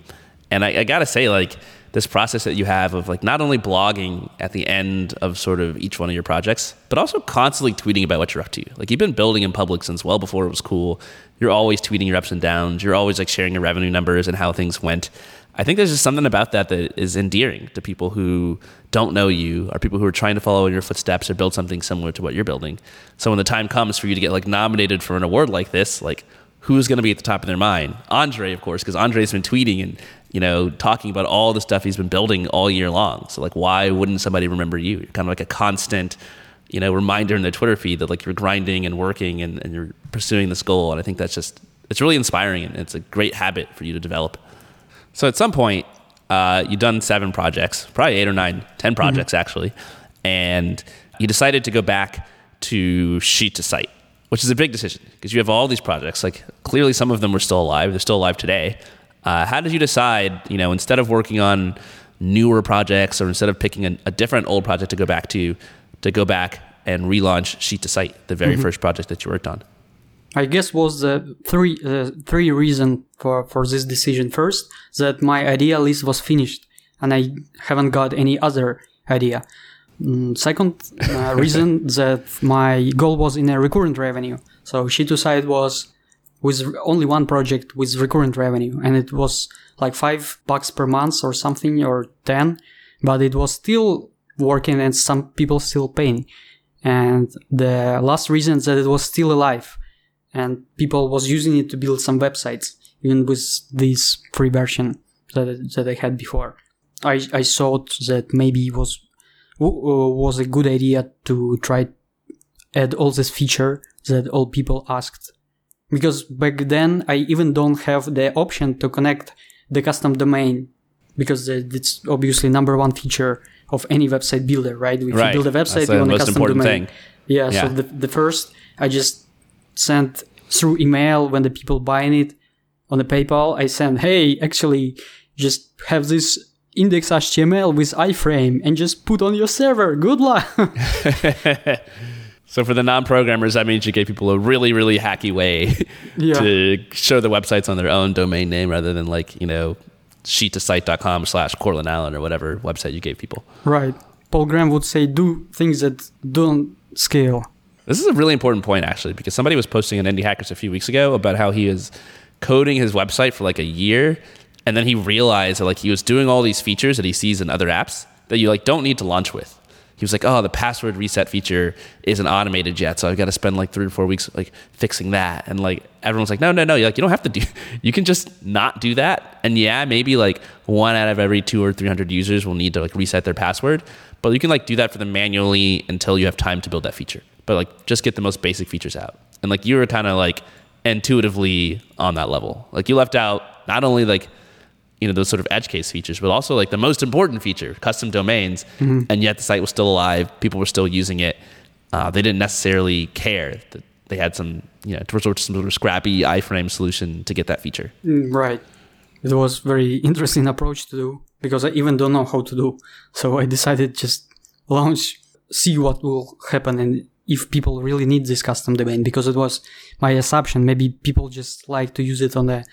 And I, I gotta say, like this process that you have of like not only blogging at the end of sort of each one of your projects, but also constantly tweeting about what you're up to. Like you've been building in public since well before it was cool. You're always tweeting your ups and downs. You're always like sharing your revenue numbers and how things went. I think there's just something about that that is endearing to people who don't know you or people who are trying to follow in your footsteps or build something similar to what you're building. So when the time comes for you to get like nominated for an award like this, like who's going to be at the top of their mind? Andre, of course, because Andre's been tweeting and you know talking about all the stuff he's been building all year long. So like, why wouldn't somebody remember you? You're kind of like a constant, you know, reminder in their Twitter feed that like you're grinding and working and, and you're pursuing this goal. And I think that's just it's really inspiring and it's a great habit for you to develop. So at some point, uh, you've done seven projects, probably eight or nine, ten projects mm-hmm. actually, and you decided to go back to Sheet2Site, which is a big decision because you have all these projects. Like clearly, some of them were still alive; they're still alive today. Uh, how did you decide? You know, instead of working on newer projects or instead of picking a, a different old project to go back to, to go back and relaunch Sheet2Site, the very mm-hmm. first project that you worked on. I guess was the three uh, three reason for for this decision. First, that my idea list was finished and I haven't got any other idea. Mm, second uh, reason that my goal was in a recurrent revenue. So Sheet2Site was with only one project with recurrent revenue, and it was like five bucks per month or something or ten, but it was still working and some people still paying. And the last reason that it was still alive and people was using it to build some websites even with this free version that, that I had before. I, I thought that maybe it was Uh, was a good idea to try add all this feature that all people asked because back then I even don't have the option to connect the custom domain because it's obviously number one feature of any website builder, right? If right. you build a website, you want a custom domain. Yeah, yeah, So the, the first I just sent through email when the people buying it on the PayPal, I send, hey, actually, just have this index HTML with iframe and just put on your server. Good luck. so for the non-programmers, that means you gave people a really, really hacky way yeah. to show the websites on their own domain name rather than like, you know, sheet2site.com slash Courtland Allen or whatever website you gave people. Right. Paul Graham would say do things that don't scale. This is a really important point, actually, because somebody was posting on Indie Hackers a few weeks ago about how he is coding his website for like a year, and then he realized that like he was doing all these features that he sees in other apps that you like don't need to launch with. He was like, "Oh, the password reset feature isn't automated yet, so I've got to spend like three or four weeks like fixing that." And like everyone's like, "No, no, no! You're like you don't have to do. You can just not do that." And yeah, maybe like one out of every two or three hundred users will need to like reset their password, but you can like do that for them manually until you have time to build that feature but like just get the most basic features out. And like you were kind of like intuitively on that level. Like you left out not only like you know those sort of edge case features, but also like the most important feature, custom domains. Mm-hmm. And yet the site was still alive. People were still using it. Uh, they didn't necessarily care that they had some, you know, to resort to some sort of scrappy iframe solution to get that feature. Mm, Right. It was very interesting approach to do because I even don't know how to do. So I decided just launch, see what will happen and if people really need this custom domain because it was my assumption. Maybe people just like to use it on the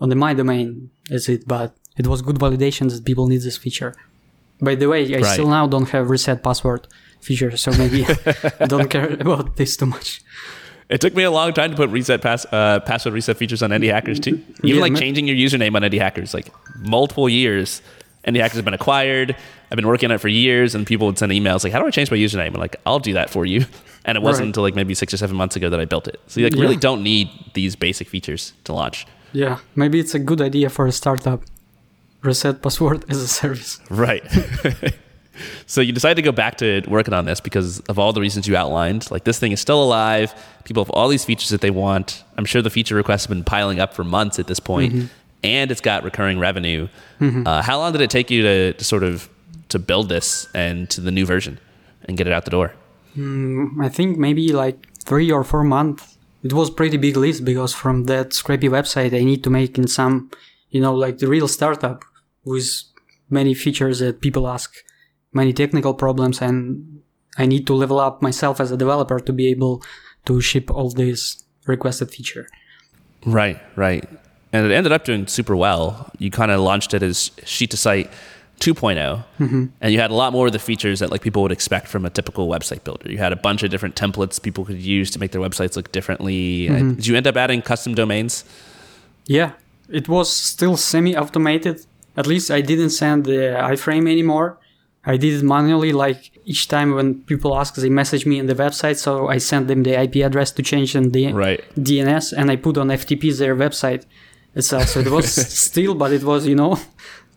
on the my domain is it, but it was good validation that people need this feature. By the way, I Right. still now don't have reset password feature, so maybe I don't care about this too much. It took me a long time to put reset pass, uh, password reset features on Indie Hackers too. Even Yeah, like changing your username on Indie Hackers, like multiple years. Indie Hackers have been acquired. I've been working on it for years, and people would send emails like, "How do I change my username?" And like, "I'll do that for you." And it wasn't Right. until like maybe six or seven months ago that I built it. So you like Yeah. really don't need these basic features to launch. Yeah, maybe it's a good idea for a startup. Reset password as a service. Right. so you decided to go back to working on this because of all the reasons you outlined. Like this thing is still alive. People have all these features that they want. I'm sure the feature requests have been piling up for months at this point. point, and it's got recurring revenue. Mm-hmm. Uh, how long did it take you to, to sort of to build this and to the new version and get it out the door? Mm, I think maybe like three or four months. It was pretty big list because from that scrappy website, I need to make in some, you know, like the real startup with many features that people ask, many technical problems, and I need to level up myself as a developer to be able to ship all these requested feature. Right, right. And it ended up doing super well. You kind of launched it as Sheet2Site 2 mm-hmm. and you had a lot more of the features that like people would expect from a typical website builder. You had a bunch of different templates people could use to make their websites look differently. And did you end up adding custom domains? Yeah, it was still semi-automated. At least I didn't send the iframe anymore. I did it manually, like each time when people ask, they message me in the website, so I send them the IP address to change in the Right. DNS, and I put on FTP their website itself. So it was still, but it was, you know,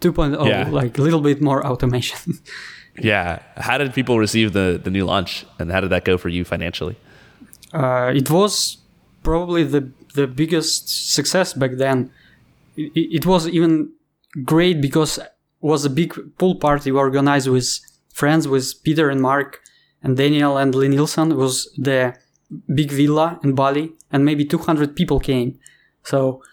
2.0, Yeah. like a little bit more automation. Yeah. How did people receive the the new launch and how did that go for you financially? uh, it was probably the the biggest success back then. It, it was even great because it was a big pool party we organized with friends with Pieter and Marc and Daniel and Lee Nielsen. It was the big villa in Bali and maybe 200 people came. So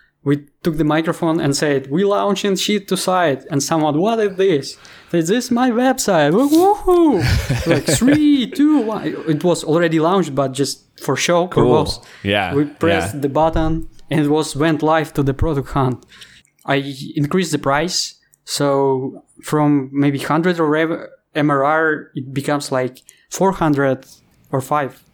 took the microphone and said, we launching Sheet2Site. And someone, what is this? Is this is my website. Woohoo! like three, two, one. It was already launched, but just for show purpose. Yeah. We pressed yeah. the button and it was went live to the product hunt. I increased the price. So from maybe 100 or MRR, it becomes like 400 or 5.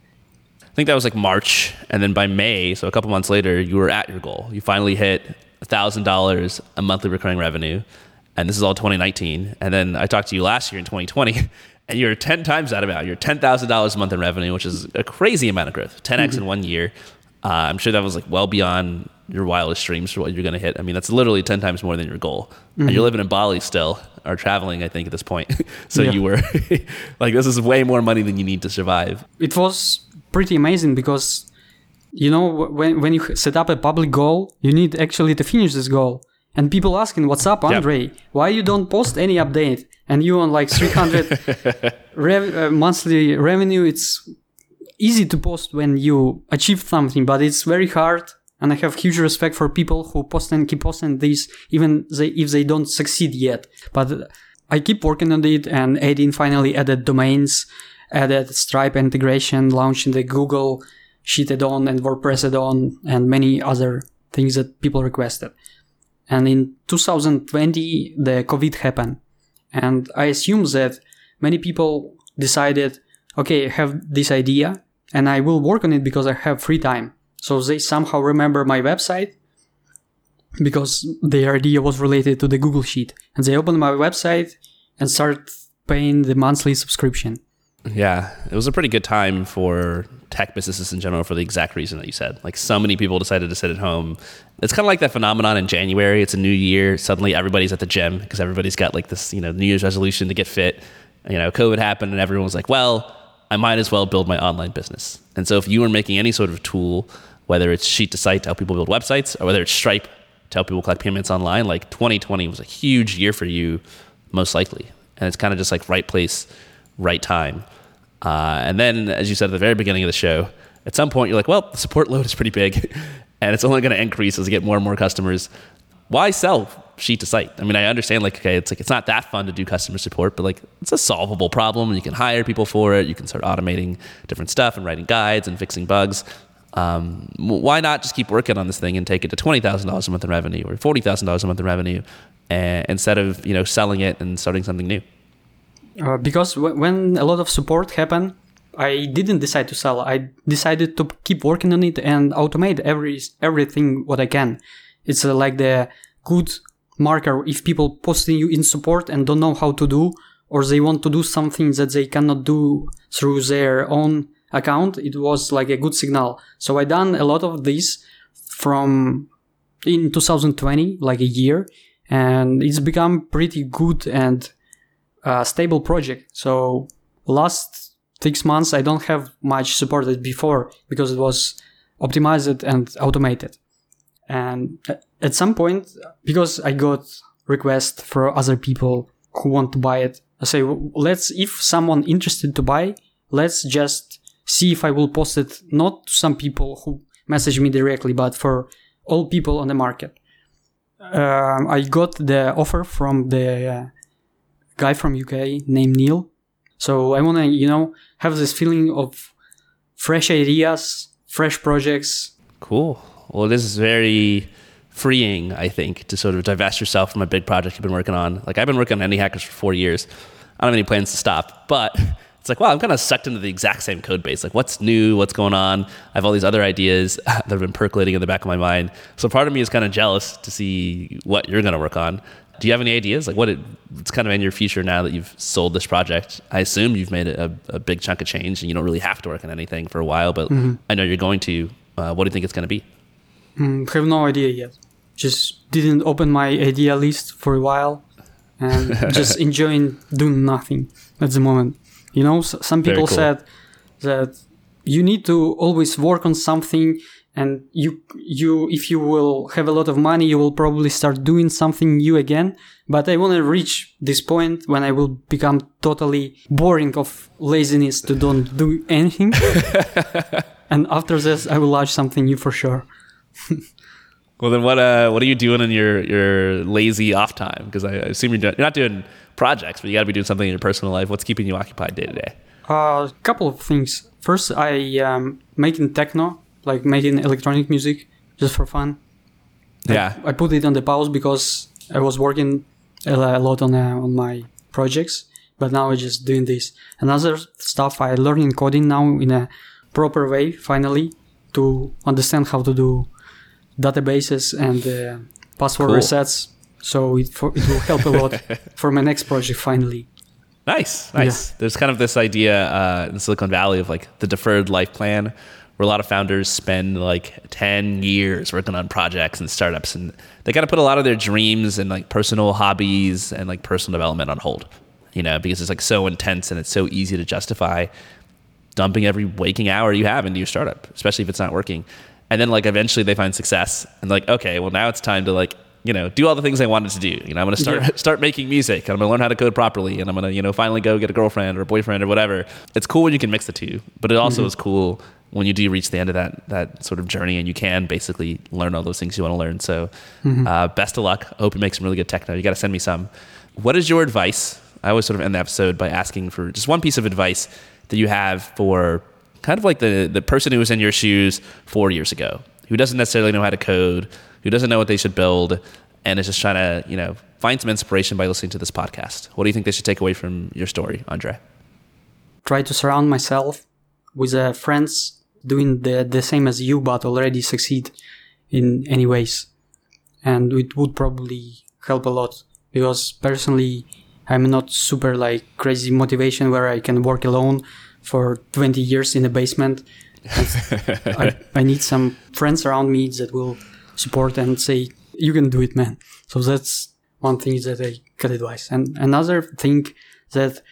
I think that was like March, and then by May, so a couple months later, you were at your goal. You finally hit thousand dollars a monthly recurring revenue, and this is all 2019. And then I talked to you last year in 2020, and you're 10 times that amount. You're 10,000 dollars a month in revenue, which is a crazy amount of growth, 10x in one year. Uh, I'm sure that was like well beyond your wildest dreams for what you're going to hit. I mean, that's literally 10 times more than your goal. And you're living in Bali still, or traveling, I think, at this point. so Yeah. you were like, this is way more money than you need to survive. It was pretty amazing because, you know, when, when you set up a public goal, you need actually to finish this goal. And people asking, what's up, Andre? Why you don't post any update? And you on like 300 rev- uh, monthly revenue, it's easy to post when you achieve something, but it's very hard. And I have huge respect for people who post and keep posting this, even they, if they don't succeed yet. But I keep working on it and adding finally added domains, added Stripe integration, launching the Google Sheet add-on and WordPress add-on and many other things that people requested. And in 2020, the COVID happened. And I assume that many people decided, okay, I have this idea and I will work on it because I have free time. So they somehow remember my website because their idea was related to the Google Sheet. And they opened my website and start paying the monthly subscription. Yeah, it was a pretty good time for tech businesses in general for the exact reason that you said. Like so many people decided to sit at home. It's kind of like that phenomenon in January. It's a new year. Suddenly everybody's at the gym because everybody's got like this, you know, New Year's resolution to get fit. You know, COVID happened and everyone was like, well, I might as well build my online business. And so if you were making any sort of tool, whether it's Sheet2Site to help people build websites or whether it's Stripe to help people collect payments online, like 2020 was a huge year for you, most likely. And it's kind of just like right place, right time. Uh, and then, as you said at the very beginning of the show, At some point, you're like, well, the support load is pretty big, and it's only going to increase as you get more and more customers. Why sell Sheet2Site? I mean, I understand like okay, it's like it's not that fun to do customer support, but like it's a solvable problem. and You can hire people for it. You can start automating different stuff and writing guides and fixing bugs. Um, why not just keep working on this thing and take it to twenty thousand dollars a month in revenue or forty thousand dollars a month in revenue, instead of you know selling it and starting something new? Uh, because w- when a lot of support happened, I didn't decide to sell. I decided to keep working on it and automate every everything what I can. It's uh, like the good marker if people posting you in support and don't know how to do or they want to do something that they cannot do through their own account it was like a good signal so i done a lot of this from in 2020 like a year and it's become pretty good and uh, stable project so last six months i don't have much supported before because it was optimized and automated and at some point, because I got requests for other people who want to buy it, I say, let's, if someone interested to buy, let's just see if I will post it not to some people who message me directly, but for all people on the market. Um, I got the offer from the uh, guy from UK named Neil. So I want to, you know, have this feeling of fresh ideas, fresh projects. Cool well, this is very freeing, I think, to sort of divest yourself from a big project you've been working on. Like I've been working on Indie Hackers for four years. I don't have any plans to stop, but it's like, wow, I'm kind of sucked into the exact same code base. Like, what's new? What's going on? I have all these other ideas that have been percolating in the back of my mind. So part of me is kind of jealous to see what you're going to work on. Do you have any ideas? Like, what it, it's kind of in your future now that you've sold this project? I assume you've made a, a big chunk of change and you don't really have to work on anything for a while, but mm-hmm. I know you're going to. Uh, what do you think it's going to be? Mm, have no idea yet. Just didn't open my idea list for a while and just enjoying doing nothing at the moment. You know, some people cool. said that you need to always work on something and you you if you will have a lot of money you will probably start doing something new again. But i want to reach this point when i will become totally boring of laziness to don't do anything. And after this i will launch something new for sure well, then what uh, what are you doing in your, your lazy off time? Because I, assume you're, doing, you're not doing projects, but you got to be doing something in your personal life. What's keeping you occupied day to day? A uh, couple of things. First, I am making techno, like making electronic music, just for fun. Yeah. I, I put it on the pause because I was working a lot on uh, on my projects, but now I'm just doing this. Another stuff I learning coding now in a proper way. Finally, to understand how to do databases and uh, password cool. resets. So it, for, it will help a lot for my next project finally. Nice, nice. Yeah. There's kind of this idea uh, in Silicon Valley of like the deferred life plan, where a lot of founders spend like 10 years working on projects and startups, and they got to put a lot of their dreams and like personal hobbies and like personal development on hold, you know, because it's like so intense and it's so easy to justify dumping every waking hour you have into your startup, especially if it's not working and then like eventually they find success and like okay well now it's time to like you know do all the things i wanted to do. You know i'm going to start yeah. start making music and i'm going to learn how to code properly and i'm going to you know finally go get a girlfriend or a boyfriend or whatever. It's cool when you can mix the two but it also mm-hmm. is cool when you do reach the end of that that sort of journey and you can basically learn all those things you want to learn. So mm-hmm. uh, best of luck. I hope you make some really good techno. You got to send me some. What is your advice? I always sort of end the episode by asking for just one piece of advice that you have for kind of like the, the person who was in your shoes four years ago, who doesn't necessarily know how to code, who doesn't know what they should build, and is just trying to, you know, find some inspiration by listening to this podcast. What do you think they should take away from your story, Andre? Try to surround myself with uh, friends doing the, the same as you, but already succeed in any ways. And it would probably help a lot because personally, I'm not super like crazy motivation where I can work alone for 20 years in the basement. I, I, need some friends around me that will support and say, you can do it, man. So that's one thing that I can advise. And another thing that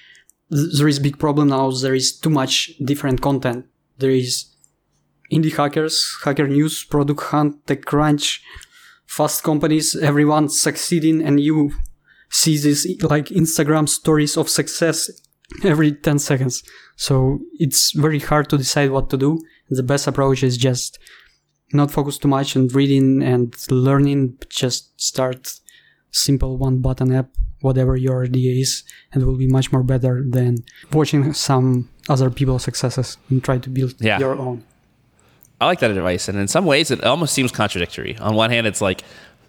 there is big problem now, there is too much different content. There is indie hackers, hacker news, product hunt, TechCrunch, fast companies, everyone succeeding and you see this like Instagram stories of success every 10 seconds. So it's very hard to decide what to do. The best approach is just not focus too much on reading and learning, just start simple one button app, whatever your idea is, and it will be much more better than watching some other people's successes and try to build Yeah. your own. I like that advice. And in some ways, it almost seems contradictory. On one hand, it's like,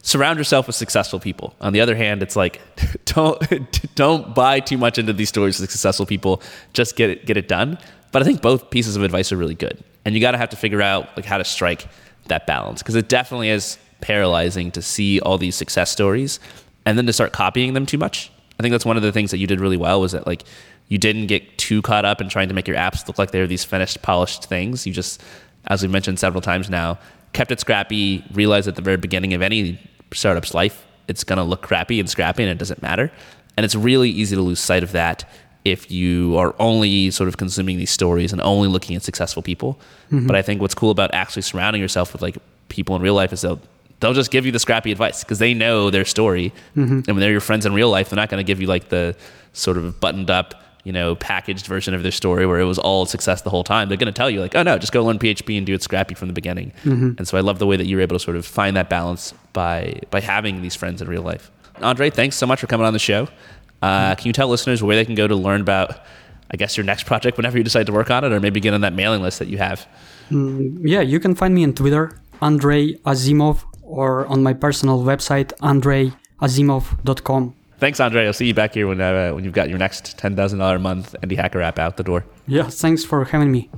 surround yourself with successful people. On the other hand, it's like, don't, don't buy too much into these stories of successful people. Just get it, get it done. But I think both pieces of advice are really good. And you got to have to figure out like how to strike that balance because it definitely is paralyzing to see all these success stories and then to start copying them too much. I think that's one of the things that you did really well was that like you didn't get too caught up in trying to make your apps look like they're these finished, polished things. You just, as we've mentioned several times now, kept it scrappy, realized at the very beginning of any startup's life, it's going to look crappy and scrappy and it doesn't matter. And it's really easy to lose sight of that if you are only sort of consuming these stories and only looking at successful people. Mm-hmm. But I think what's cool about actually surrounding yourself with like people in real life is they'll they'll just give you the scrappy advice because they know their story. Mm-hmm. And when they're your friends in real life, they're not going to give you like the sort of buttoned up, you know, packaged version of their story where it was all success the whole time. They're going to tell you like, oh no, just go learn PHP and do it scrappy from the beginning. Mm-hmm. And so I love the way that you were able to sort of find that balance by by having these friends in real life. Andre, thanks so much for coming on the show. Uh, mm-hmm. can you tell listeners where they can go to learn about, I guess, your next project whenever you decide to work on it, or maybe get on that mailing list that you have? Mm, yeah, you can find me on Twitter, Andrei Azimov, or on my personal website, andreiazimov.com. Thanks, Andre. I'll see you back here when uh, when you've got your next ten thousand dollar a month indie hacker app out the door. Yeah, thanks for having me.